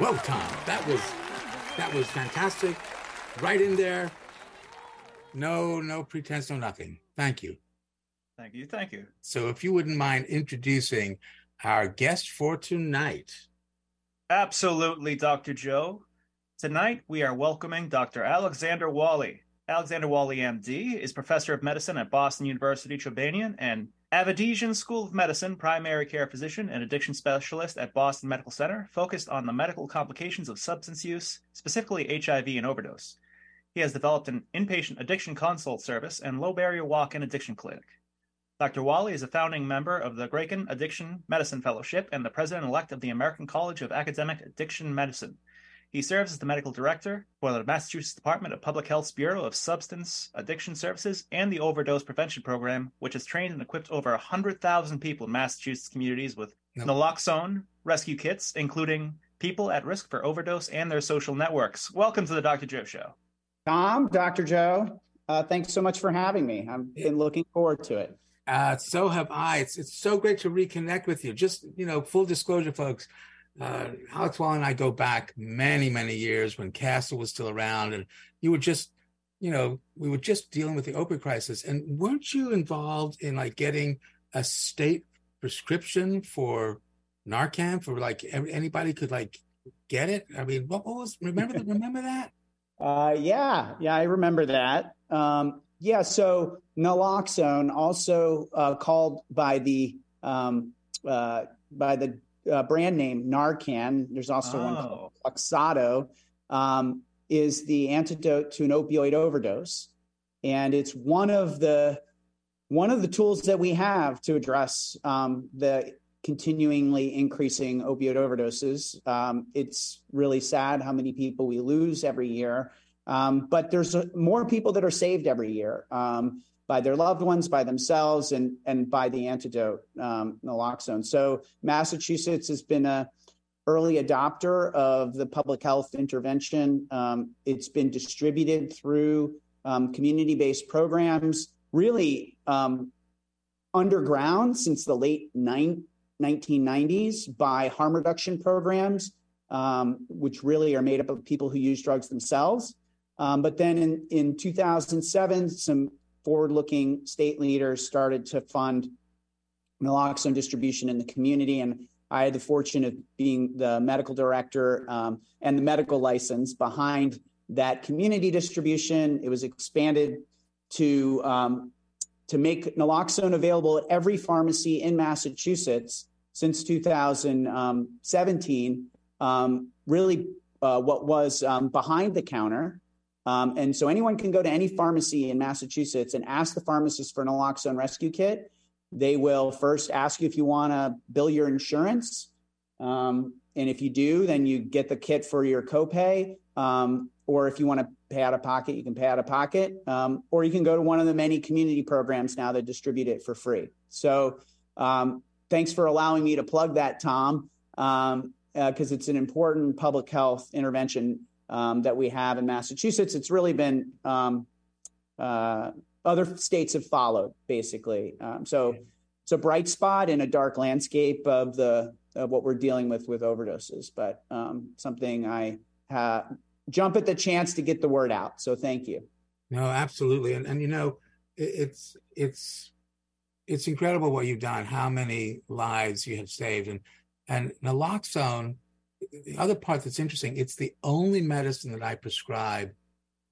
Well, Tom, that was that was fantastic. Right in there. No, no pretense, no nothing. Thank you. Thank you. Thank you. So, if you wouldn't mind introducing our guest for tonight. Absolutely, Dr. Joe. Tonight, we are welcoming Dr. Alexander Walley. Alexander Walley, MD, is professor of medicine at Boston University Chobanian and Avedisian School of Medicine, primary care physician and addiction specialist at Boston Medical Center, focused on the medical complications of substance use, specifically HIV and overdose. He has developed an inpatient addiction consult service and low barrier walk in addiction clinic. Dr. Walley is a founding member of the Grayken Addiction Medicine Fellowship and the president elect of the American College of Academic Addiction Medicine. He serves as the medical director for the Massachusetts Department of Public Health's Bureau of Substance Addiction Services and the Overdose Prevention Program, which has trained and equipped over 100,000 people in Massachusetts communities with Yep. naloxone rescue kits, including people at risk for overdose and their social networks. Welcome to the Dr. Joe Show. Tom, Dr. Joe, uh, thanks so much for having me. I've been looking forward to it. Uh, so have I. It's it's so great to reconnect with you. Just you know, full disclosure, folks. Uh, Alex Walley and I go back many, many years when Castle was still around, and you were just, you know, we were just dealing with the opioid crisis. And weren't you involved in like getting a state prescription for Narcan for like every, anybody could like get it? I mean, what, what was remember the, remember that? Uh, yeah, yeah, I remember that. Um, yeah, so naloxone, also uh, called by the um, uh, by the uh, brand name Narcan. There's also one called Oh, Kloxxado, um, is the antidote to an opioid overdose, and it's one of the one of the tools that we have to address um, the continuingly increasing opioid overdoses. Um, it's really sad how many people we lose every year, um, but there's more people that are saved every year um, by their loved ones, by themselves, and and by the antidote um, naloxone. So Massachusetts has been a early adopter of the public health intervention. Um, it's been distributed through um, community-based programs, really um, underground since the late nine, 1990s by harm reduction programs, um, which really are made up of people who use drugs themselves. Um, but then in, in 2007, some forward-looking state leaders started to fund naloxone distribution in the community. And I had the fortune of being the medical director um, and the medical license behind that community distribution. It was expanded to um, to make naloxone available at every pharmacy in Massachusetts since 2017. Um, really, uh, what was um, behind the counter. Um, and so anyone can go to any pharmacy in Massachusetts and ask the pharmacist for a naloxone rescue kit. They will first ask you if you want to bill your insurance. Um, and if you do, then you get the kit for your copay. Um, or if you want to pay out of pocket, you can pay out of pocket. Um, or you can go to one of the many community programs now that distribute it for free. So um, thanks for allowing me to plug that, Tom, because uh, it's an important public health intervention um, that we have in Massachusetts. It's really been um, uh, other states have followed, basically. Um, so it's a bright spot in a dark landscape of the of what we're dealing with with overdoses, but um, something I ha- jump at the chance to get the word out. So thank you. No, absolutely, and and you know, it, it's it's it's incredible what you've done. How many lives you have saved, and and naloxone. The other part that's interesting, it's the only medicine that I prescribe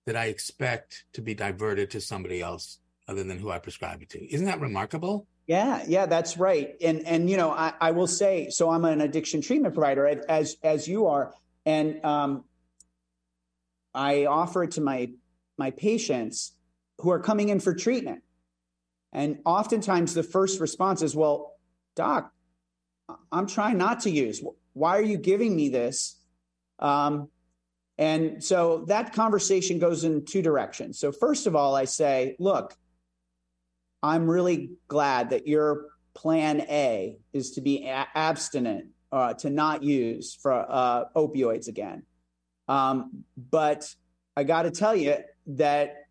that I expect to be diverted to somebody else other than who I prescribe it to. Isn't that remarkable? Yeah, yeah, that's right. And and you know, I, I will say, so I'm an addiction treatment provider as as you are, and um, I offer it to my my patients who are coming in for treatment. And oftentimes the first response is, well, doc, I'm trying not to use. Why are you giving me this? Um, and so that conversation goes in two directions. So, first of all, I say, look, I'm really glad that your plan A is to be a- abstinent, uh, to not use for uh, opioids again. Um, but I got to tell you that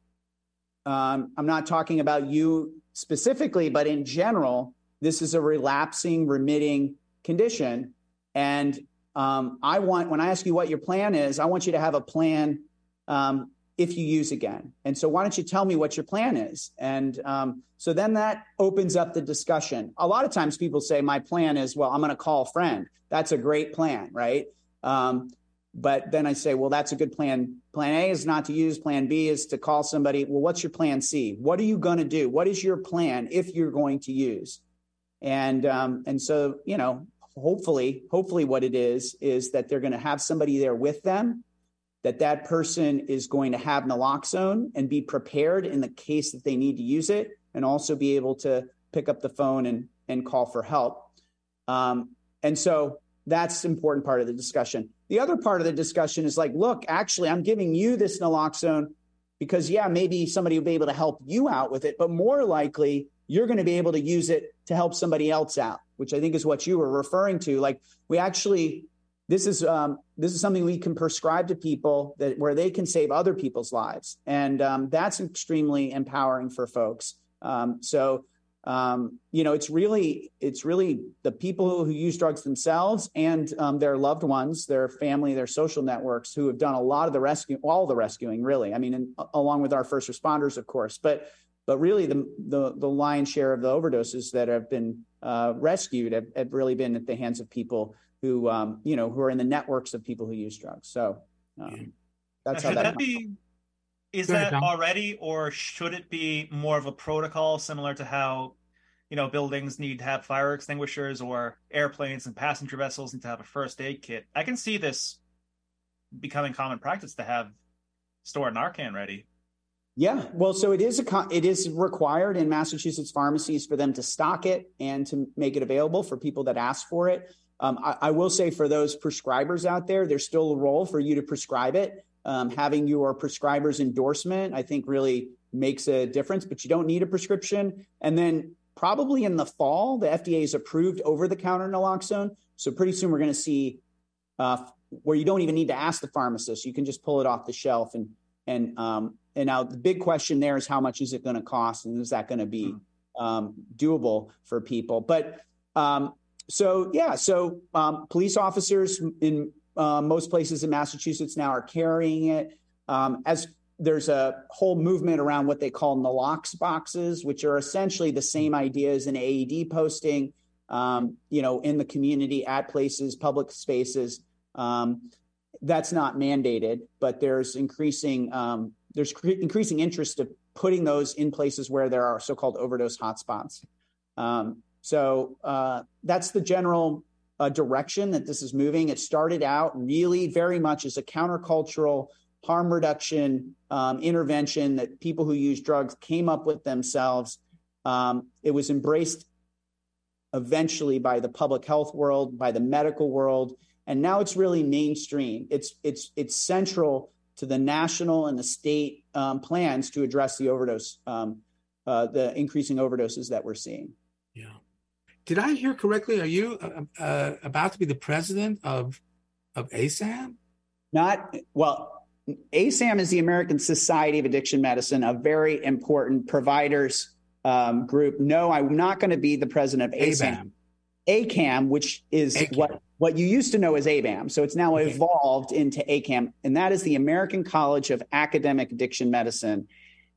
um, I'm not talking about you specifically, but in general, this is a relapsing, remitting condition. And um, I want, when I ask you what your plan is, I want you to have a plan um, if you use again. And so, why don't you tell me what your plan is? And um, so then that opens up the discussion. A lot of times people say, My plan is, well, I'm going to call a friend. That's a great plan, right? Um, but then I say, well, that's a good plan. Plan A is not to use. Plan B is to call somebody. Well, what's your plan C? What are you going to do? What is your plan if you're going to use? And um, and so you know, hopefully, hopefully, what it is is that they're going to have somebody there with them. That that person is going to have naloxone and be prepared in the case that they need to use it, and also be able to pick up the phone and and call for help. Um, and so that's important part of the discussion. The other part of the discussion is like, look, actually, I'm giving you this naloxone because, yeah, maybe somebody will be able to help you out with it, but more likely, you're going to be able to use it to help somebody else out, which I think is what you were referring to. Like, we actually, this is um, this is something we can prescribe to people that where they can save other people's lives, and um, that's extremely empowering for folks. Um, so um, you know, it's really it's really the people who use drugs themselves and um, their loved ones, their family, their social networks, who have done a lot of the rescue, all the rescuing, really. I mean, and, along with our first responders, of course, but but really the the, the lion's share of the overdoses that have been uh, rescued have, have, really been at the hands of people who um, you know who are in the networks of people who use drugs. So um, that's now, how that, that be. Is that already, or should it be more of a protocol similar to how you know buildings need to have fire extinguishers or airplanes and passenger vessels need to have a first aid kit i can see this becoming common practice to have store narcan ready yeah well so it is a it is required in massachusetts pharmacies for them to stock it and to make it available for people that ask for it um, I, I, will say for those prescribers out there there's still a role for you to prescribe it um, having your prescriber's endorsement i think really makes a difference but you don't need a prescription and then probably in the fall, the FDA has approved over the counter naloxone. So pretty soon we're going to see uh, where you don't even need to ask the pharmacist. You can just pull it off the shelf. And, and, um, and now the big question there is how much is it going to cost? And is that going to be hmm. um, doable for people? But um, so, yeah, so um, police officers in uh, most places in Massachusetts now are carrying it. Um, as there's a whole movement around what they call nalox boxes, which are essentially the same idea as an AED posting, um, you know, in the community at places, public spaces. Um, that's not mandated, but there's increasing um, there's cre- increasing interest of putting those in places where there are so-called overdose hotspots. Um, so uh, that's the general uh, direction that this is moving. It started out really very much as a countercultural harm reduction um, intervention that people who use drugs came up with themselves. Um, it was embraced eventually by the public health world, by the medical world, and now it's really mainstream. It's it's it's central to the national and the state um, plans to address the overdose, um, uh, the increasing overdoses that we're seeing. Yeah. Did I hear correctly? Are you uh, uh, about to be the president of of ASAM? Not well. ASAM is the American Society of Addiction Medicine, a very important providers um, group. No, I'm not going to be the president of ASAM. ACAM, which is ACAM. what what you used to know as ABAM. So it's now evolved into ACAM, and that is the American College of Academic Addiction Medicine.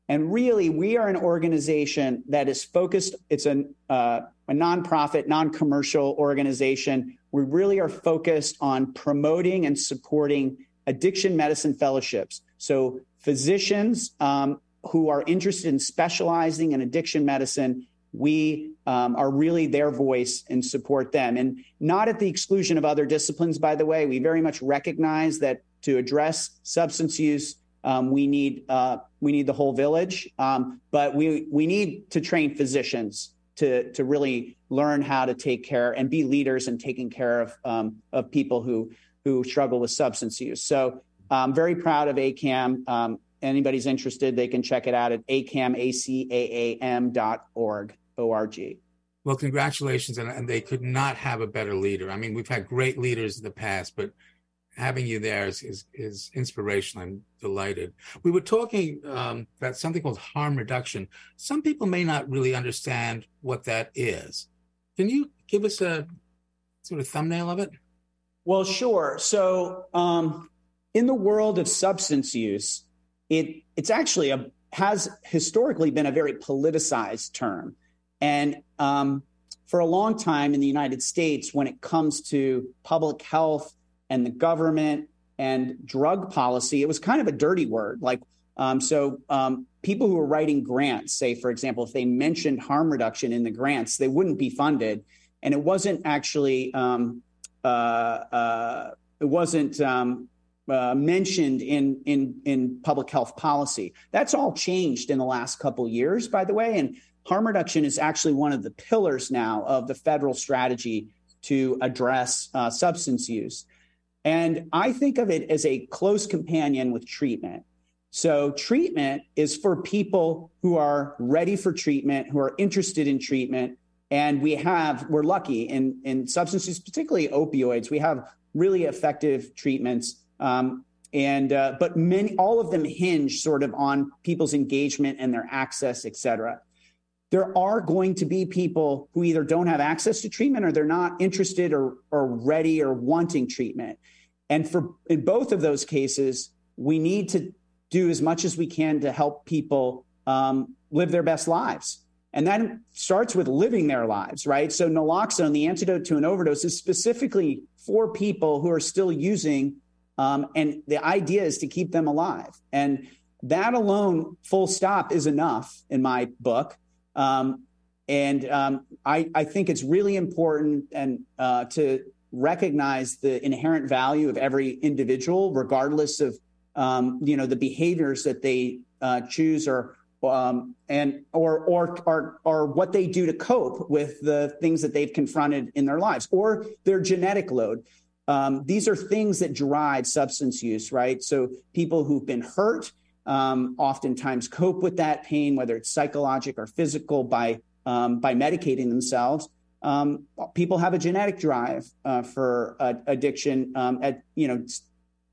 And really, we are an organization that is focused. It's a uh, a nonprofit, non-commercial organization. We really are focused on promoting and supporting addiction medicine fellowships. So physicians um, who are interested in specializing in addiction medicine, we um, are really their voice and support them. And not at the exclusion of other disciplines, by the way. We very much recognize that to address substance use, um, we need uh, we need the whole village. Um, but we we need to train physicians to to really learn how to take care and be leaders in taking care of um, of people who who struggle with substance use. So I'm very proud of ACAM. Um, anybody's interested, they can check it out at acam, A-C-A-A-M dot org. Well, congratulations. And, and they could not have a better leader. I mean, we've had great leaders in the past, but having you there is, is, is inspirational. I'm delighted. We were talking um, about something called harm reduction. Some people may not really understand what that is. Can you give us a sort of thumbnail of it? Well, sure. So, um, in the world of substance use, it it's actually a has historically been a very politicized term, and um, for a long time in the United States, when it comes to public health and the government and drug policy, it was kind of a dirty word. Like, um, so um, people who were writing grants, say, for example, if they mentioned harm reduction in the grants, they wouldn't be funded. And it wasn't actually, um, uh, uh, it wasn't um, uh, mentioned in, in, in public health policy. That's all changed in the last couple years, by the way. And harm reduction is actually one of the pillars now of the federal strategy to address uh, substance use. And I think of it as a close companion with treatment. So, treatment is for people who are ready for treatment, who are interested in treatment. And we have, we're lucky in, in substances, particularly opioids, we have really effective treatments. Um, and uh, but many all of them hinge sort of on people's engagement and their access et cetera there are going to be people who either don't have access to treatment or they're not interested or, or ready or wanting treatment. And for in both of those cases, we need to do as much as we can to help people um, live their best lives. And that starts with living their lives, right? So naloxone, the antidote to an overdose, is specifically for people who are still using, um, and the idea is to keep them alive. And that alone, full stop, is enough in my book. Um, and um, I, think it's really important and uh, to recognize the inherent value of every individual, regardless of um, you know the behaviors that they uh, choose or and or, or or or what they do to cope with the things that they've confronted in their lives or their genetic load. These are things that drive substance use, right? So people who've been hurt um, oftentimes cope with that pain, whether it's psychological or physical, by um, by medicating themselves. Um, people have a genetic drive uh, for uh, addiction, um, at you know,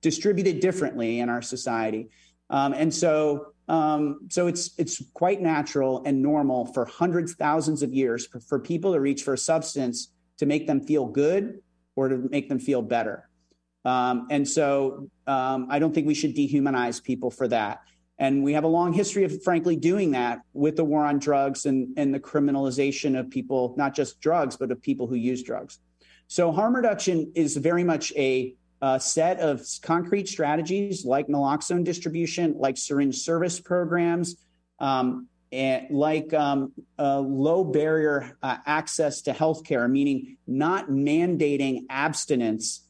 distributed differently in our society, um, and so um, so it's it's quite natural and normal for hundreds, thousands of years for, for people to reach for a substance to make them feel good or to make them feel better. Um, and so um, I don't think we should dehumanize people for that. And we have a long history of, frankly, doing that with the war on drugs and, and the criminalization of people, not just drugs, but of people who use drugs. So harm reduction is very much a, a set of concrete strategies like naloxone distribution, like syringe service programs, um, and like um, uh, low barrier uh, access to healthcare, meaning not mandating abstinence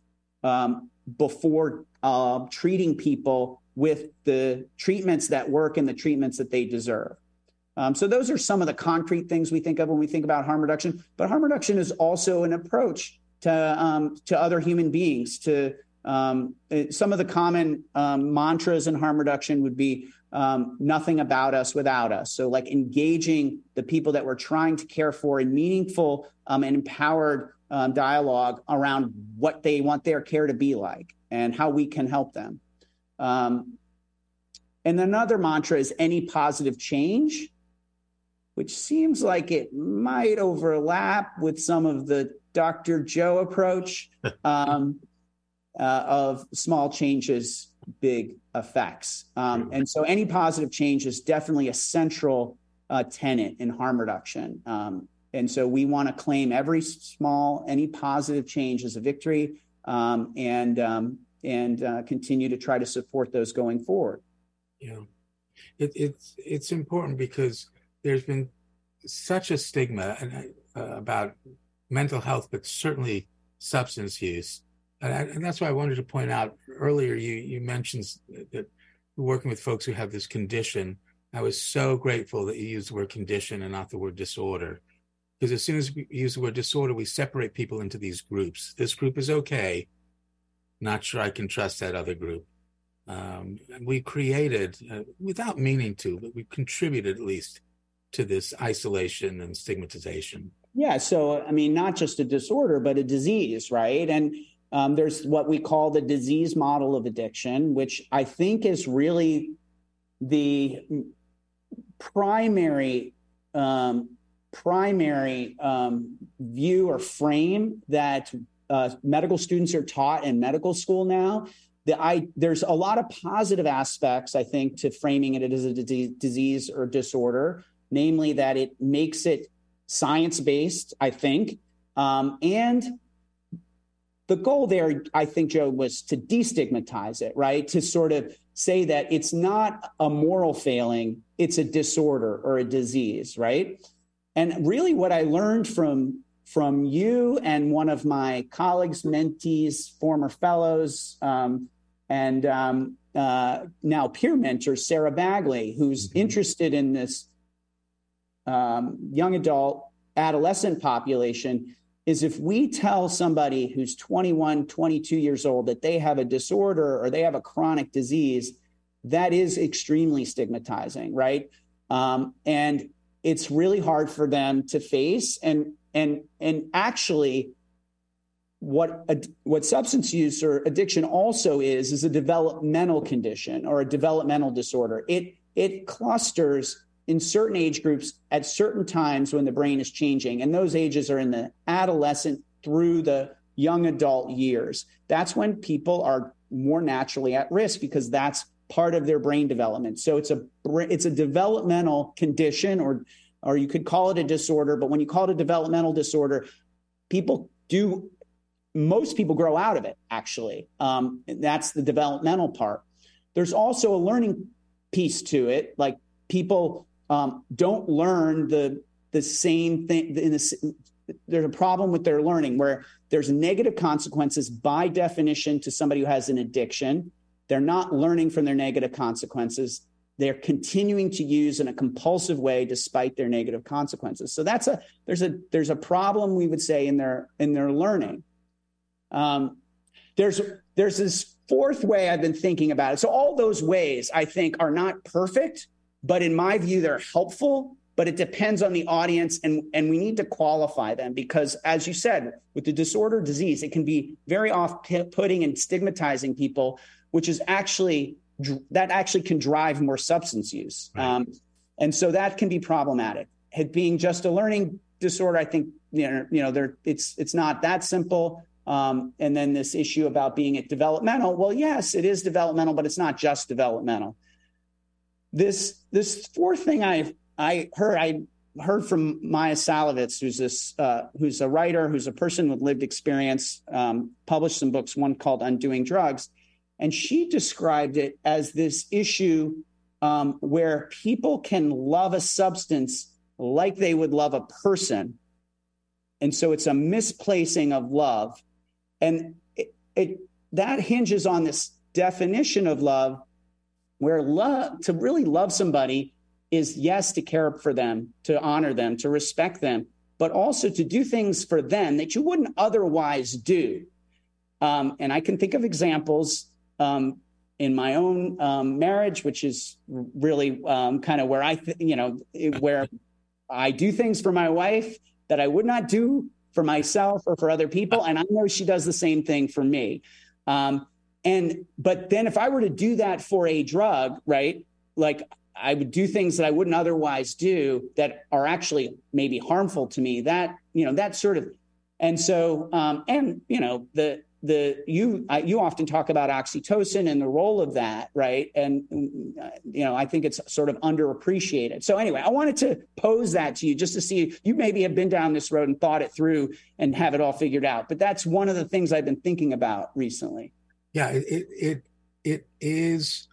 um, before uh, treating people with the treatments that work and the treatments that they deserve. Um, so those are some of the concrete things we think of when we think about harm reduction. But harm reduction is also an approach to um, to other human beings. To um, some of the common um, mantras in harm reduction would be um, nothing about us without us. So like engaging the people that we're trying to care for in meaningful um, and empowered um, dialogue around what they want their care to be like and how we can help them. Um, and another mantra is any positive change, which seems like it might overlap with some of the Dr. Joe approach um, uh, of small changes, big effects. Um, and so any positive change is definitely a central uh, tenet in harm reduction. Um, and so we want to claim every small, any positive change as a victory um, and um, and uh, continue to try to support those going forward. Yeah, it, it's it's important because there's been such a stigma uh, about mental health, but certainly substance use, and, I, and, that's why I wanted to point out earlier. You you mentioned that working with folks who have this condition. I was so grateful that you used the word condition and not the word disorder because as soon as we use the word disorder, we separate people into these groups. This group is okay. Not sure I can trust that other group. Um, we created, uh, without meaning to, but we contributed at least to this isolation and stigmatization. Yeah. So, I mean, not just a disorder, but a disease, right? And um, there's what we call the disease model of addiction, which I think is really the primary um, primary um, view or frame that uh, medical students are taught in medical school now. The, I, there's a lot of positive aspects, I think, to framing it as a disease or disorder, namely that it makes it science based, I think. Um, and the goal there, I think, Joe, was to destigmatize it, right? To sort of say that it's not a moral failing, it's a disorder or a disease, right? And really, what I learned from from you and one of my colleagues, mentees, former fellows, um, and um, uh, now peer mentor, Sarah Bagley, who's mm-hmm. interested in this um, young adult adolescent population, is if we tell somebody who's 21, 22 years old that they have a disorder or they have a chronic disease, that is extremely stigmatizing, right? Um, and it's really hard for them to face. And and and actually what what substance use or addiction also is is a developmental condition or a developmental disorder. It it clusters in certain age groups at certain times when the brain is changing. And those ages are in the adolescent through the young adult years. That's when people are more naturally at risk because that's part of their brain development. So it's a it's a developmental condition, or or you could call it a disorder. But when you call it a developmental disorder, people do most people grow out of it. Actually, um, that's the developmental part. There's also a learning piece to it. Like people um, don't learn the the same thing. In the, there's a problem with their learning where there's negative consequences by definition to somebody who has an addiction they're not learning from their negative consequences. They're continuing to use in a compulsive way despite their negative consequences. So that's a there's a there's a problem we would say in their in their learning. Um, there's there's this fourth way I've been thinking about it. So all those ways I think are not perfect, but in my view they're helpful. But it depends on the audience, and and we need to qualify them because, as you said, with the disorder disease, it can be very off-putting and stigmatizing people which is actually that actually can drive more substance use. Right. Um, and so that can be problematic. It being just a learning disorder, I think you know, you know, there it's it's not that simple. Um, and then this issue about being it developmental. Well, yes, it is developmental, but it's not just developmental. This this fourth thing I I heard I heard from Maia Szalavitz, who's this uh, who's a writer, who's a person with lived experience, um, published some books, one called Undoing Drugs and she described it as this issue um, where people can love a substance like they would love a person. And so it's a misplacing of love. And it, it that hinges on this definition of love where love to really love somebody is yes to care for them to honor them to respect them but also to do things for them that you wouldn't otherwise do um, and i can think of examples um, in my own um, marriage, which is really um, kind of where I, th- you know, where I do things for my wife that I would not do for myself or for other people, and I know she does the same thing for me. Um, and but then if I were to do that for a drug, right, like I would do things that I wouldn't otherwise do that are actually maybe harmful to me. That you know that sort of, and so um, and you know the the you you often talk about oxytocin and the role of that right? And you know i think it's sort of underappreciated. So anyway i wanted to pose that to you just to see you maybe have been down this road and thought it through and have it all figured out but that's one of the things i've been thinking about recently. Yeah it it it is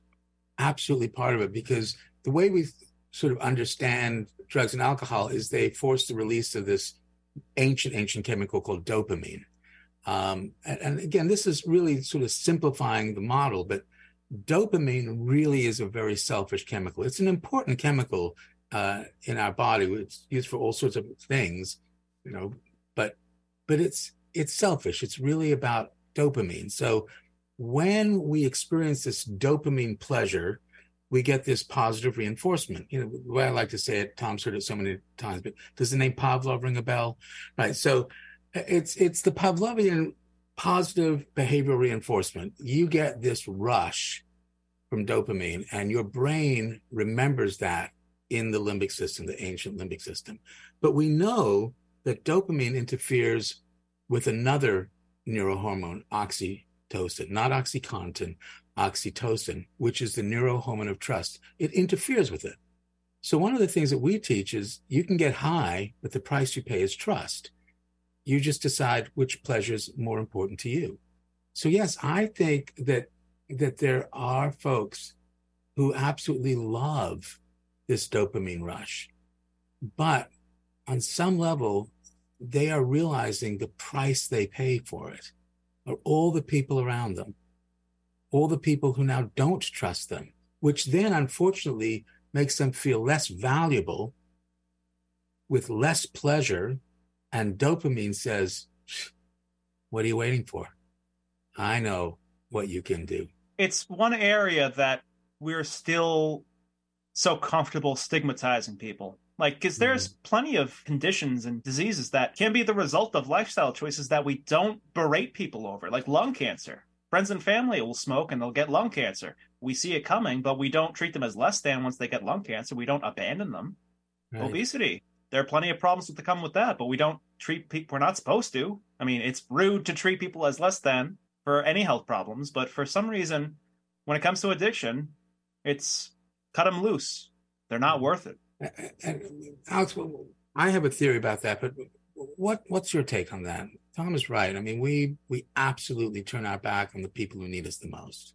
absolutely part of it because the way we sort of understand drugs and alcohol is they force the release of this ancient ancient chemical called dopamine um, and, and, again, this is really sort of simplifying the model, but dopamine really is a very selfish chemical. It's an important chemical uh, in our body. It's used for all sorts of things. you know, but but it's it's selfish. It's really about dopamine. So when we experience this dopamine pleasure, we get this positive reinforcement. You know, the way I like to say it, Tom's heard it so many times, but does the name Pavlov ring a bell? Right. So it's it's the Pavlovian positive behavioral reinforcement. You get this rush from dopamine, and your brain remembers that in the limbic system, the ancient limbic system. But we know that dopamine interferes with another neurohormone, oxytocin, not oxycontin, oxytocin, which is the neurohormone of trust. It interferes with it. So one of the things that we teach is you can get high, but the price you pay is trust. You just decide which pleasure is more important to you. So yes, I think that that there are folks who absolutely love this dopamine rush. But on some level, they are realizing the price they pay for it are all the people around them, all the people who now don't trust them, which then unfortunately makes them feel less valuable with less pleasure. And dopamine says, What are you waiting for? I know what you can do. It's one area that we're still so comfortable stigmatizing people. Like, because there's mm-hmm. plenty of conditions and diseases that can be the result of lifestyle choices that we don't berate people over, like lung cancer. Friends and family will smoke and they'll get lung cancer. We see it coming, but we don't treat them as less than once they get lung cancer. We don't abandon them. Right. Obesity. There are plenty of problems that come with that, but we don't treat people, we're not supposed to. I mean, it's rude to treat people as less than for any health problems, but for some reason, when it comes to addiction, it's cut them loose. They're not mm-hmm. worth it. And Alex, I have a theory about that, but what what's your take on that? Tom is right. I mean, we we absolutely turn our back on the people who need us the most.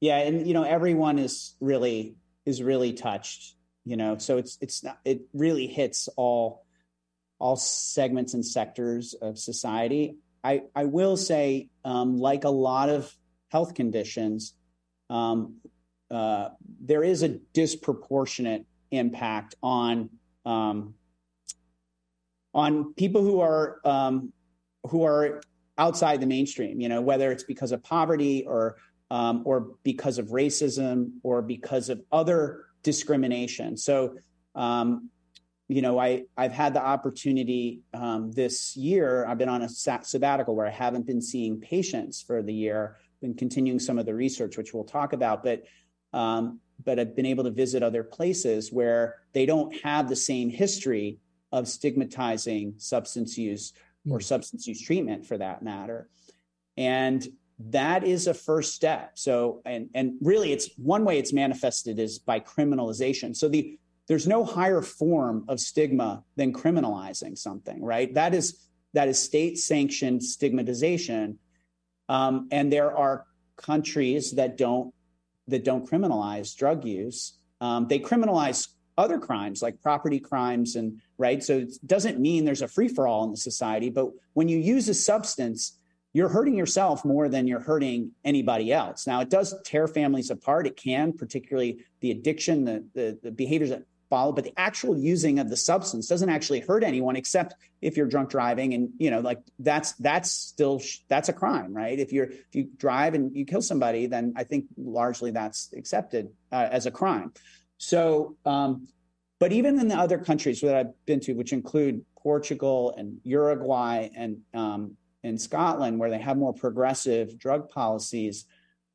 Yeah, and you know, everyone is really is really touched. You know, so it's it's not it really hits all all segments and sectors of society. I I will say, um, like a lot of health conditions, um, uh, there is a disproportionate impact on um, on people who are um, who are outside the mainstream. You know, whether it's because of poverty or um, or because of racism or because of other discrimination. So, um, you know, I I've had the opportunity um, this year. I've been on a sabbatical where I haven't been seeing patients for the year. Been continuing some of the research, which we'll talk about, but um, but I've been able to visit other places where they don't have the same history of stigmatizing substance use or hmm. substance use treatment for that matter. And that is a first step. So, and and really, it's one way it's manifested is by criminalization. So the there's no higher form of stigma than criminalizing something, right? That is that is state sanctioned stigmatization, um, and there are countries that don't that don't criminalize drug use. Um, they criminalize other crimes like property crimes and right. So it doesn't mean there's a free for all in the society. But when you use a substance, you're hurting yourself more than you're hurting anybody else. Now, it does tear families apart. It can, particularly the addiction, the, the, the behaviors that follow but the actual using of the substance doesn't actually hurt anyone except if you're drunk driving and you know like that's that's still that's a crime right if you're if you drive and you kill somebody then i think largely that's accepted uh, as a crime so um, but even in the other countries that i've been to which include portugal and uruguay and um, and scotland where they have more progressive drug policies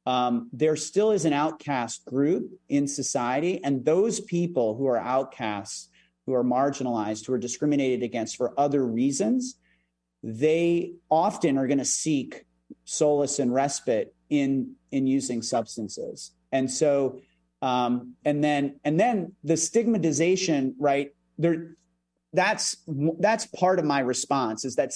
um, there still is an outcast group in society. And those people who are outcasts, who are marginalized, who are discriminated against for other reasons, they often are going to seek solace and respite in in using substances. And so, um, and then and then the stigmatization, right? There, that's that's part of my response is that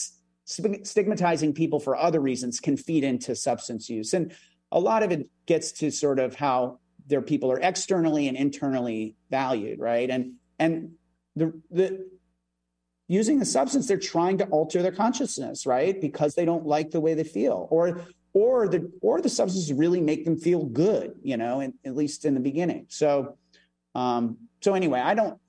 stigmatizing people for other reasons can feed into substance use and a lot of it gets to sort of how their people are externally and internally valued, right? And and the the using a substance, they're trying to alter their consciousness, right? Because they don't like the way they feel, or or the or the substances really make them feel good, you know, in, at least in the beginning. So, um, so anyway, I don't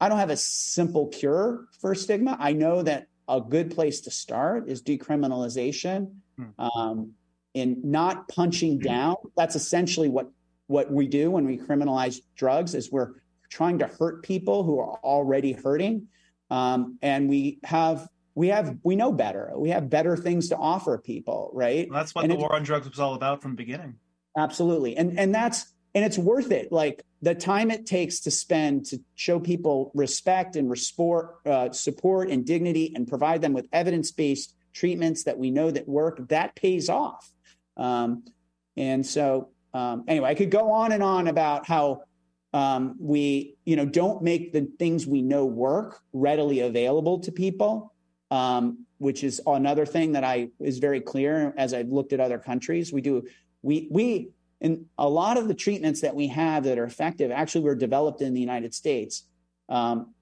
I don't have a simple cure for stigma. I know that a good place to start is decriminalization hmm. um, and not punching hmm. down. That's essentially what what we do when we criminalize drugs is we're trying to hurt people who are already hurting, um, and we have we have we know better. We have better things to offer people, right? Well, that's what and the war on drugs was all about from the beginning. Absolutely, and and that's and it's worth it. Like the time it takes to spend to show people respect and resport, uh, support and dignity, and provide them with evidence based treatments that we know that work, that pays off. Um, and so, um, anyway, I could go on and on about how um, we, you know, don't make the things we know work readily available to people, um, which is another thing that I is very clear as I've looked at other countries. We do we we and a lot of the treatments that we have that are effective actually were developed in the United States, um,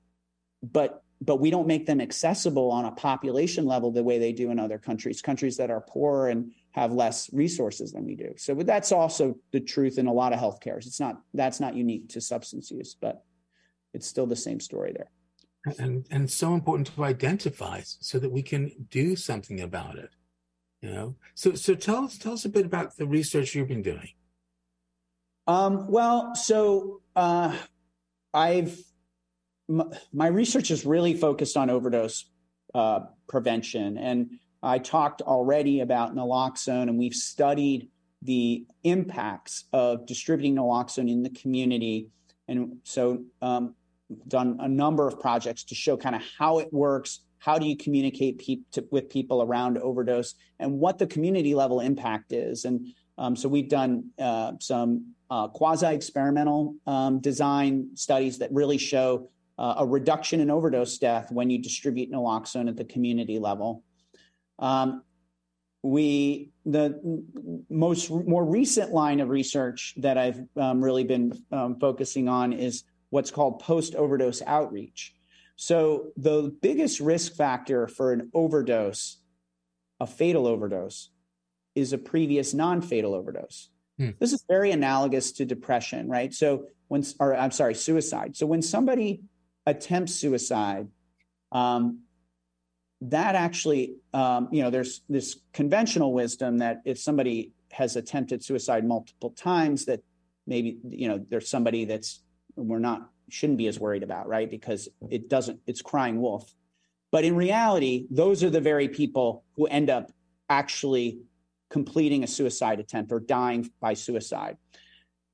but but we don't make them accessible on a population level the way they do in other countries, countries that are poor and have less resources than we do. So that's also the truth in a lot of health healthcare. It's not that's not unique to substance use, but it's still the same story there. And and so important to identify so that we can do something about it. You know. So so tell us tell us a bit about the research you've been doing. Um, well, so uh, I've m- my research is really focused on overdose uh, prevention, and I talked already about naloxone, and we've studied the impacts of distributing naloxone in the community, and so um, done a number of projects to show kind of how it works. How do you communicate pe- to, with people around overdose, and what the community level impact is, and um, so we've done uh, some uh, quasi-experimental um, design studies that really show uh, a reduction in overdose death when you distribute naloxone at the community level. Um, we the most more recent line of research that I've um, really been um, focusing on is what's called post overdose outreach. So the biggest risk factor for an overdose, a fatal overdose, is a previous non-fatal overdose. Hmm. This is very analogous to depression, right? So when, or I'm sorry, suicide. So when somebody attempts suicide, um, that actually, um, you know, there's this conventional wisdom that if somebody has attempted suicide multiple times, that maybe you know there's somebody that's we're not shouldn't be as worried about, right? Because it doesn't, it's crying wolf. But in reality, those are the very people who end up actually completing a suicide attempt or dying by suicide.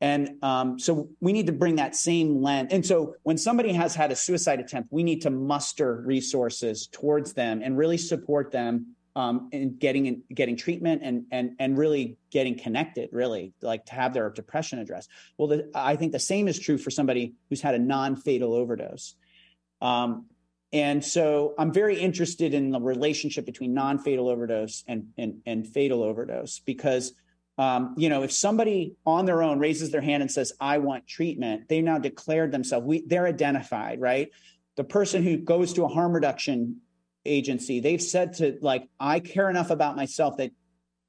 And um, so we need to bring that same lens. And so when somebody has had a suicide attempt, we need to muster resources towards them and really support them um, in getting in, getting treatment and and and really getting connected. Really, like to have their depression addressed. Well, the, I think the same is true for somebody who's had a non-fatal overdose. Um, and so I'm very interested in the relationship between non-fatal overdose and, and, and fatal overdose because, um, you know, if somebody on their own raises their hand and says, I want treatment, they now declared themselves, we, they're identified, right? The person who goes to a harm reduction agency, they've said to like, I care enough about myself that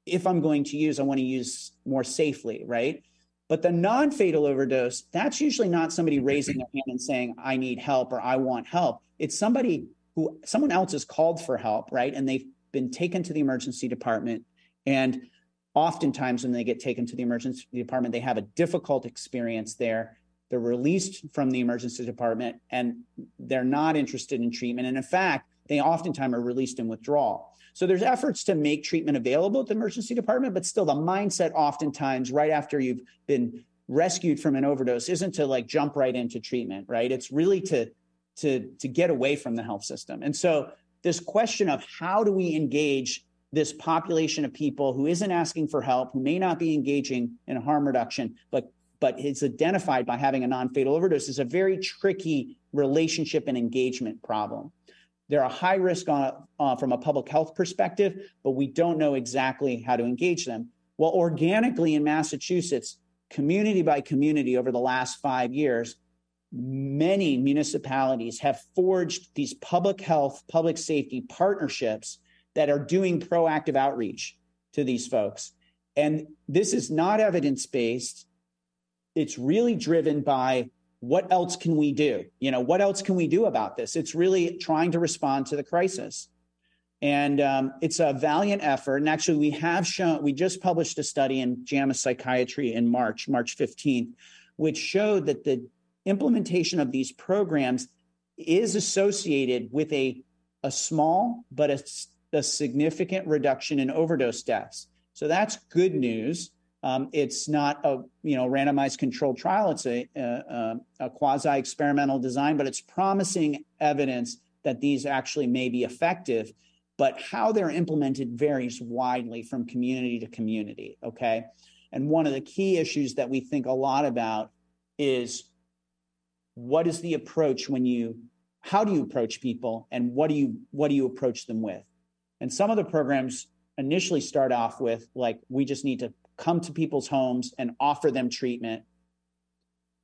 if I'm going to use, I want to use more safely, right? But the non fatal overdose, that's usually not somebody raising their hand and saying, I need help or I want help. It's somebody who someone else has called for help, right? And they've been taken to the emergency department. And oftentimes, when they get taken to the emergency department, they have a difficult experience there. They're released from the emergency department and they're not interested in treatment. And in fact, they oftentimes are released in withdrawal. So there's efforts to make treatment available at the emergency department, but still the mindset oftentimes right after you've been rescued from an overdose isn't to like jump right into treatment, right? It's really to to to get away from the health system. And so this question of how do we engage this population of people who isn't asking for help, who may not be engaging in harm reduction, but but is identified by having a non-fatal overdose is a very tricky relationship and engagement problem. They're a high risk on, uh, from a public health perspective, but we don't know exactly how to engage them. Well, organically in Massachusetts, community by community over the last five years, many municipalities have forged these public health, public safety partnerships that are doing proactive outreach to these folks. And this is not evidence based. It's really driven by what else can we do? You know, what else can we do about this? It's really trying to respond to the crisis. And um, it's a valiant effort. And actually, we have shown, we just published a study in JAMA Psychiatry in March, March 15th, which showed that the implementation of these programs is associated with a, a small but a, a significant reduction in overdose deaths. So that's good news. Um, it's not a you know randomized controlled trial. It's a, a, a quasi experimental design, but it's promising evidence that these actually may be effective. But how they're implemented varies widely from community to community. Okay, and one of the key issues that we think a lot about is what is the approach when you how do you approach people and what do you what do you approach them with? And some of the programs initially start off with like we just need to come to people's homes and offer them treatment.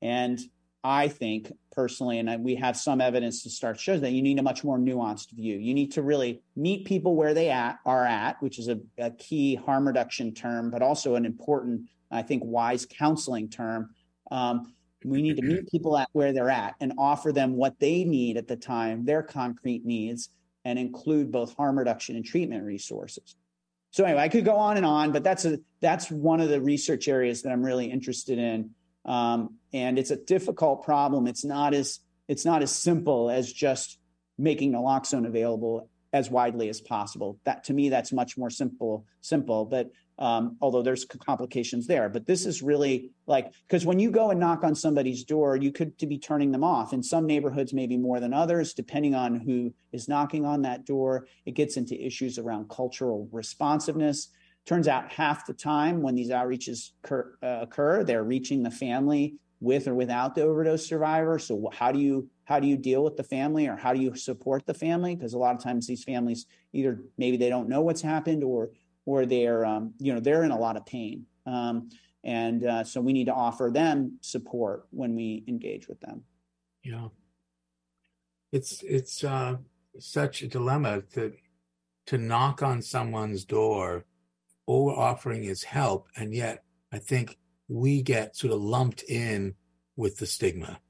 And i think personally and we have some evidence to start shows that you need a much more nuanced view. You need to really meet people where they at, are at which is a, a key harm reduction term but also an important i think wise counseling term. Um, we need to meet people at where they're at and offer them what they need at the time, their concrete needs, and include both harm reduction and treatment resources. So anyway, I could go on and on, but that's a that's one of the research areas that I'm really interested in. Um, and it's a difficult problem. It's not as it's not as simple as just making naloxone available as widely as possible. That to me, that's much more simple. Simple, but um, although there's complications there. But this is really like because when you go and knock on somebody's door, you could to be turning them off. In some neighborhoods, maybe more than others, depending on who is knocking on that door. It gets into issues around cultural responsiveness. Turns out half the time when these outreaches occur, uh, occur they're reaching the family with or without the overdose survivor. So how do you how do you deal with the family or how do you support the family? Because a lot of times these families either maybe they don't know what's happened or or they're um, you know they're in a lot of pain. Um, and uh, so we need to offer them support when we engage with them. Yeah. It's it's uh, such a dilemma to to knock on someone's door all we're offering is help and yet i think we get sort of lumped in with the stigma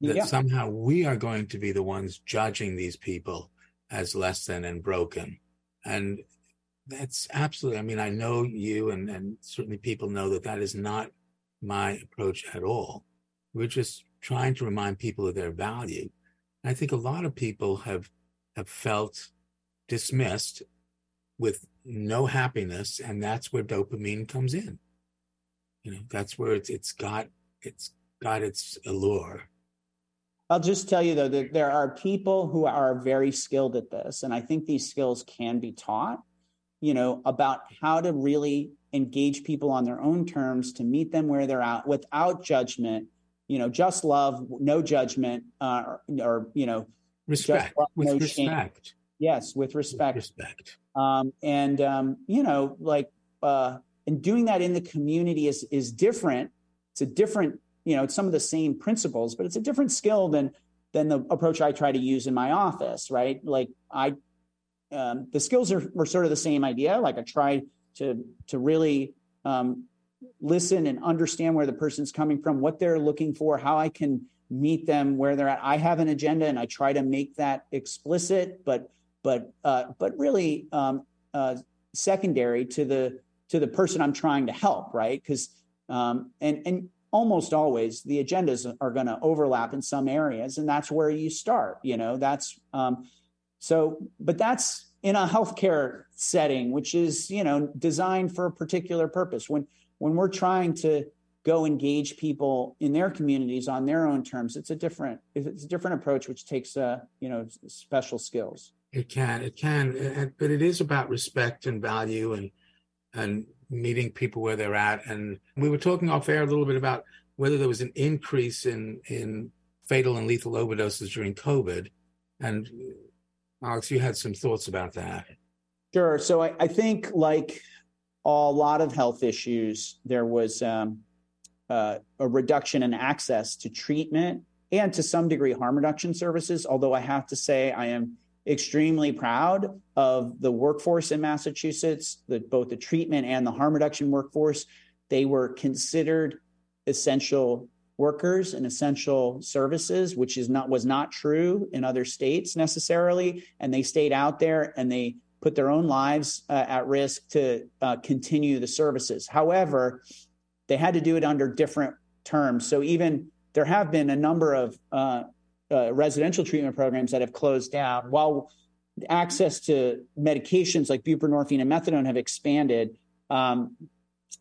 that yeah. somehow we are going to be the ones judging these people as less than and broken. And that's absolutely. I mean, I know you, and and certainly people know that that is not my approach at all. We're just trying to remind people of their value. I think a lot of people have have felt dismissed with no happiness, and that's where dopamine comes in. You know, that's where it's it's got it's got its allure. I'll just tell you though that there are people who are very skilled at this, and I think these skills can be taught you know, about how to really engage people on their own terms to meet them where they're at without judgment, you know, just love, no judgment, uh, or, or, you know, respect love, with no respect. Shame. Yes, with respect. With respect. Um, and um, you know, like, uh, and doing that in the community is is different. It's a different, you know, it's some of the same principles, but it's a different skill than than the approach I try to use in my office, right? Like I um, the skills are, are sort of the same idea. Like I try to to really um, listen and understand where the person's coming from, what they're looking for, how I can meet them where they're at. I have an agenda, and I try to make that explicit, but but uh, but really um, uh, secondary to the to the person I'm trying to help, right? Because um, and and almost always the agendas are going to overlap in some areas, and that's where you start. You know, that's um, so, but that's in a healthcare setting, which is, you know, designed for a particular purpose. When when we're trying to go engage people in their communities on their own terms, it's a different it's a different approach, which takes uh, you know, special skills. It can, it can, but it is about respect and value and and meeting people where they're at. And we were talking off air a little bit about whether there was an increase in in fatal and lethal overdoses during COVID. And Alex, you had some thoughts about that. Sure. So I, I think, like a lot of health issues, there was um, uh, a reduction in access to treatment and to some degree harm reduction services. Although I have to say, I am extremely proud of the workforce in Massachusetts, that both the treatment and the harm reduction workforce, they were considered essential workers and essential services, which is not was not true in other states necessarily. And they stayed out there and they put their own lives uh, at risk to uh, continue the services. However, they had to do it under different terms. So even there have been a number of uh, uh, residential treatment programs that have closed down, while access to medications like buprenorphine and methadone have expanded. Um,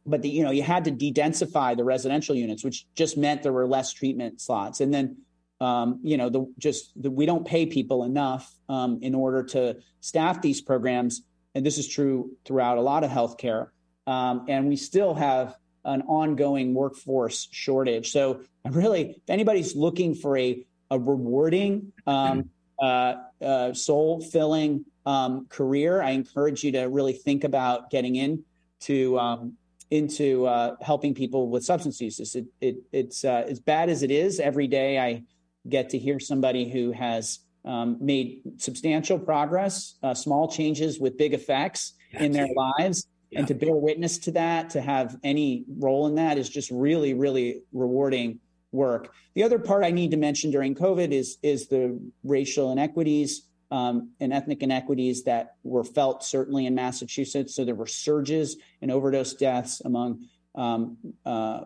but the, you know you had to de-densify the residential units, which just meant there were less treatment slots. And then um, you know the just the, we don't pay people enough um, in order to staff these programs, and this is true throughout a lot of healthcare. Um, and we still have an ongoing workforce shortage. So really, if anybody's looking for a a rewarding, um, uh, uh, soul filling um, career, I encourage you to really think about getting into um, into uh, helping people with substance use. It, it, it's uh, as bad as it is. Every day, I get to hear somebody who has um, made substantial progress, uh, small changes with big effects in their lives. Yeah. And to bear witness to that, to have any role in that is just really, really rewarding work. The other part I need to mention during COVID is is the racial inequities um, and ethnic inequities that were felt certainly in Massachusetts. So there were surges in overdose deaths among um, uh,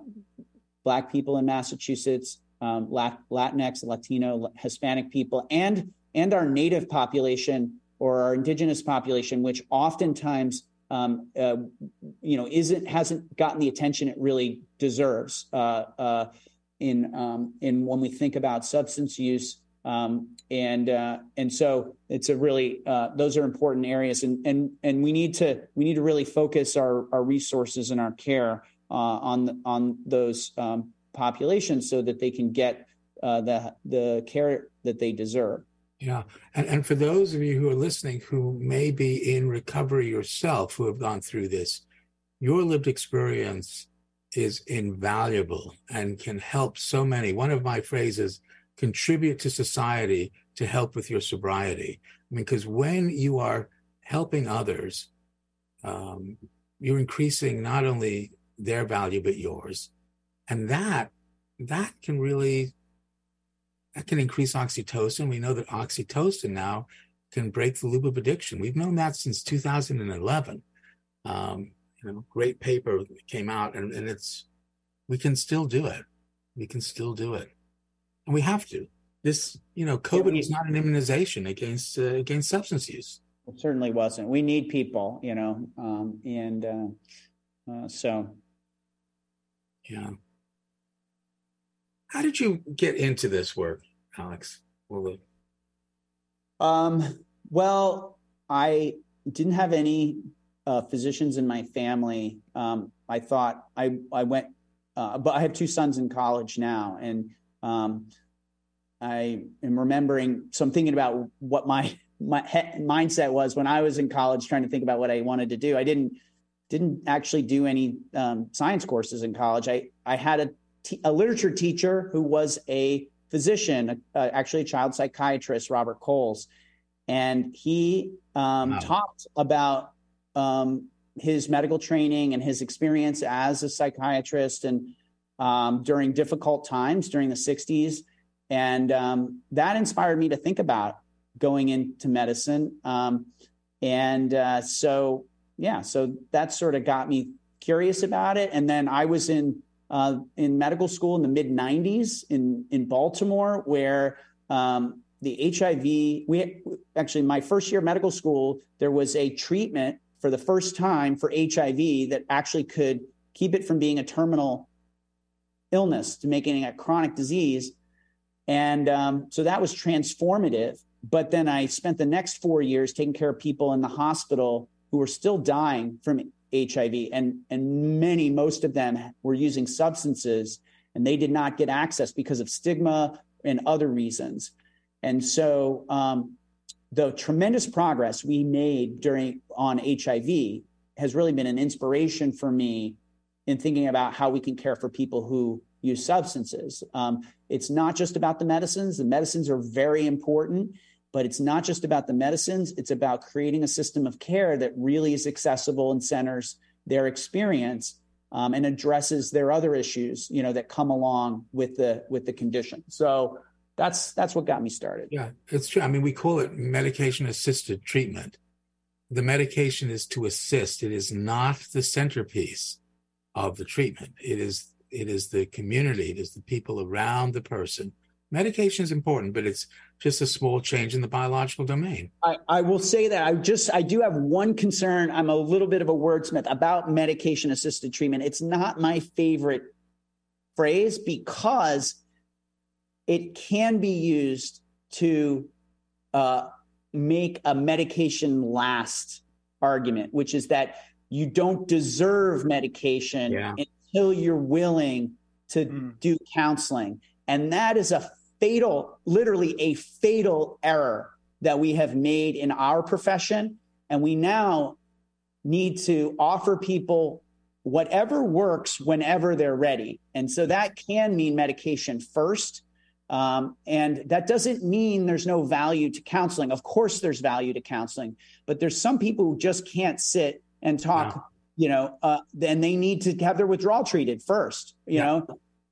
Black people in Massachusetts, um, Latinx, Latino, Hispanic people, and and our native population or our indigenous population, which oftentimes um, uh, you know isn't hasn't gotten the attention it really deserves. Uh, uh in um, in when we think about substance use. Um, and uh, and so it's a really uh, those are important areas, and we need to we need to really focus our our resources and our care uh, on on those um, populations so that they can get the the care that they deserve. Yeah, and and for those of you who are listening who may be in recovery yourself, who have gone through this, your lived experience is invaluable and can help so many. One of my phrases, contribute to society to help with your sobriety. I mean, because when you are helping others, um, you're increasing not only their value but yours, and that that can really that can increase oxytocin. We know that oxytocin now can break the loop of addiction. We've known that since 2011. Um, you know, great paper came out, and, and it's we can still do it. We can still do it, and we have to. This, you know, COVID is not an immunization against uh, against substance use. It certainly wasn't. We need people, you know, um, and uh, uh, so yeah. How did you get into this work, Alex? Um, well, I didn't have any uh, physicians in my family, um, I thought I I went, uh, but I have two sons in college now, and I am remembering. So I'm thinking about what my my he- mindset was when I was in college, trying to think about what I wanted to do. I didn't didn't actually do any um, science courses in college. I I had a, t- a literature teacher who was a physician, uh, actually a child psychiatrist, Robert Coles, and he um, wow. talked about um, his medical training and his experience as a psychiatrist and um, during difficult times during the 60s. And um, that inspired me to think about going into medicine. Um, and uh, so, yeah, so that sort of got me curious about it. And then I was in uh, in medical school in the mid 90s in in Baltimore, where um, the HIV. We actually my first year of medical school, there was a treatment for the first time for HIV that actually could keep it from being a terminal illness to making it a chronic disease. And um, so that was transformative. But then I spent the next four years taking care of people in the hospital who were still dying from HIV. And, and many, most of them were using substances and they did not get access because of stigma and other reasons. And so um, the tremendous progress we made during on HIV has really been an inspiration for me in thinking about how we can care for people who use substances. Um, it's not just about the medicines. The medicines are very important, but it's not just about the medicines. It's about creating a system of care that really is accessible and centers their experience um, and addresses their other issues, you know, that come along with the with the condition. So that's that's what got me started. Yeah, it's true. I mean, we call it medication assisted treatment. the medication is to assist. It is not the centerpiece of the treatment. It is it is the community. It is the people around the person. Medication is important, but it's just a small change in the biological domain. I, I will say that I just I do have one concern. I'm a little bit of a wordsmith about medication assisted treatment. It's not my favorite phrase because it can be used to uh, make a medication last argument, which is that you don't deserve medication yeah. until you're willing to mm. do counseling. And that is a fatal, literally a fatal error that we have made in our profession. And we now need to offer people whatever works whenever they're ready. And so that can mean medication first. Um, and that doesn't mean there's no value to counseling. Of course, there's value to counseling, but there's some people who just can't sit and talk, yeah. you know, uh, then they need to have their withdrawal treated first, you yeah. know?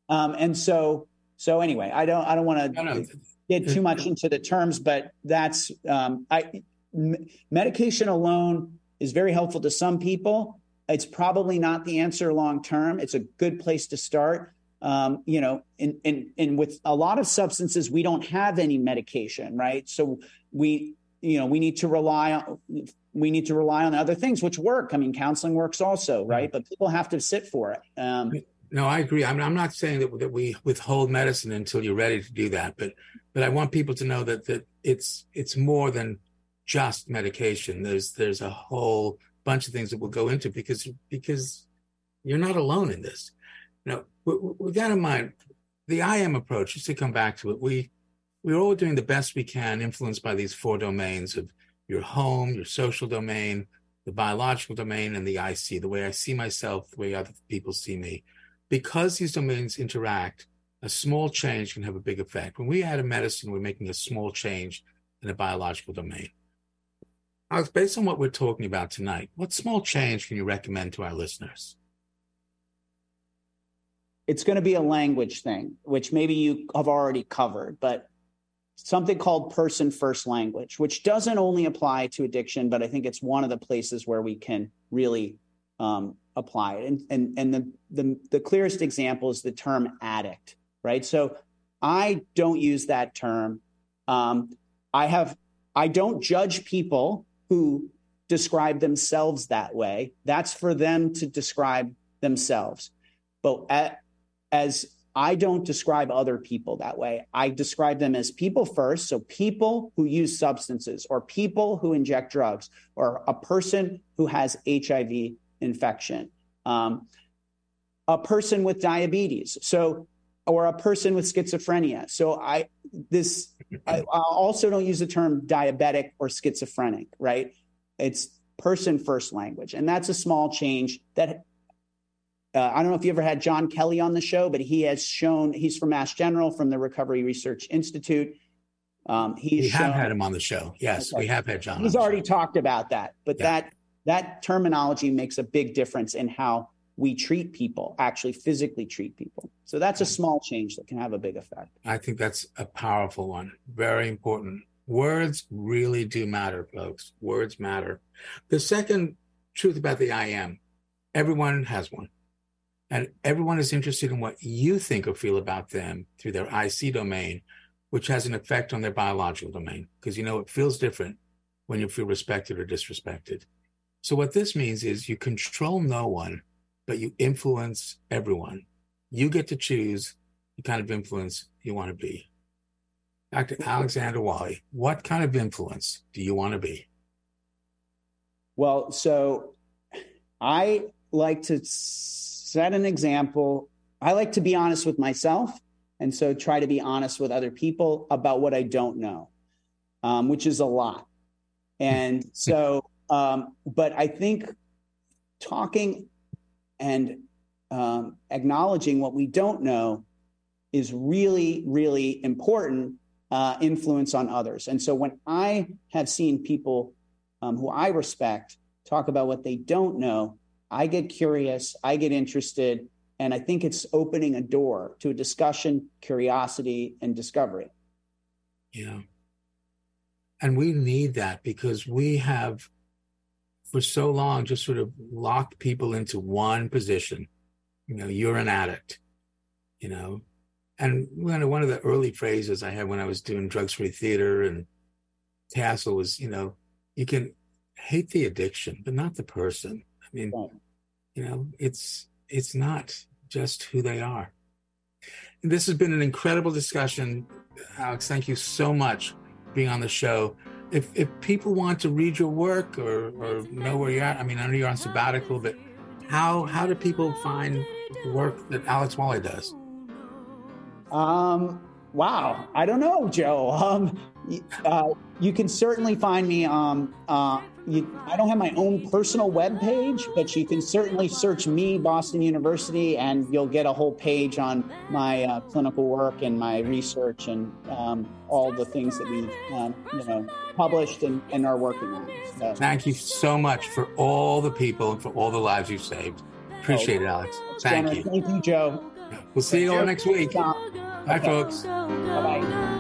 Um, and so, so anyway, I don't, I don't want to get too much into the terms, but that's, um, I, m- medication alone is very helpful to some people. It's probably not the answer long term. It's a good place to start um, you know, and, and, and with a lot of substances, we don't have any medication, right? So we, you know, we need to rely on, we need to rely on other things which work. I mean, counseling works also, right? But people have to sit for it. Um, no, I agree. I mean, I'm not saying that, that we withhold medicine until you're ready to do that, but but I want people to know that that it's it's more than just medication. There's there's a whole bunch of things that we'll go into because because you're not alone in this. You know, with that in mind, the I am approach, just to come back to it, we we're all doing the best we can, influenced by these four domains of your home, your social domain, the biological domain, and the IC, the way I see myself, the way other people see me. Because these domains interact, a small change can have a big effect. When we add a medicine, we're making a small change in a biological domain. Alex, based on what we're talking about tonight, what small change can you recommend to our listeners? it's going to be a language thing, which maybe you have already covered, but something called person first language, which doesn't only apply to addiction, but I think it's one of the places where we can really um, apply it. And, and, and the, the, the clearest example is the term addict, right? So I don't use that term. Um, I have, I don't judge people who describe themselves that way. That's for them to describe themselves. But at, as I don't describe other people that way. I describe them as people first. So, people who use substances, or people who inject drugs, or a person who has HIV infection, um, a person with diabetes. So, or a person with schizophrenia. So, I this I, I also don't use the term diabetic or schizophrenic. Right? It's person first language, and that's a small change that uh, I don't know if you ever had John Kelly on the show, but he has shown he's from Mass General from the Recovery Research Institute. Um, he's we have shown, had him on the show. Yes, okay. we have had John. He's already talked about that, but yeah. that that terminology makes a big difference in how we treat people, actually physically treat people. So that's a small change that can have a big effect. I think that's a powerful one. Very important. Words really do matter, folks. Words matter. The second truth about the I am, everyone has one and everyone is interested in what you think or feel about them through their IC domain, which has an effect on their biological domain, because you know it feels different when you feel respected or disrespected. So, what this means is you control no one, but you influence everyone. You get to choose the kind of influence you want to be. Dr. Alexander Walley, what kind of influence do you want to be? Well, so I like to set an example. I like to be honest with myself. And so try to be honest with other people about what I don't know, um, which is a lot. And so, um, but I think talking and um, acknowledging what we don't know is really, really important uh, influence on others. And so when I have seen people um, who I respect talk about what they don't know, I get curious, I get interested, and I think it's opening a door to a discussion, curiosity, and discovery. Yeah. And we need that because we have for so long just sort of locked people into one position. You know, you're an addict, you know. And one of, the early phrases I had when I was doing drugs free theater and Tassel was, you know, you can hate the addiction, but not the person. I mean, you know, it's it's not just who they are. And this has been an incredible discussion. Alex, thank you so much being on the show if if people want to read your work or or know where you're at, I mean, I know you're on sabbatical, but how how do people find work that Alex Walley does? Um, wow, I don't know, Joe. Um, uh, you can certainly find me. Um, uh, you, I don't have my own personal web page, but you can certainly search me, Boston University, and you'll get a whole page on my uh, clinical work and my research and um, all the things that we've uh, you know published and, and are working on. So, Thank you so much for all the people and for all the lives you've saved. Appreciate oh, it, Alex. Thank you. Thank you, Joe. We'll see you all next week. Bye, okay. folks. Bye bye.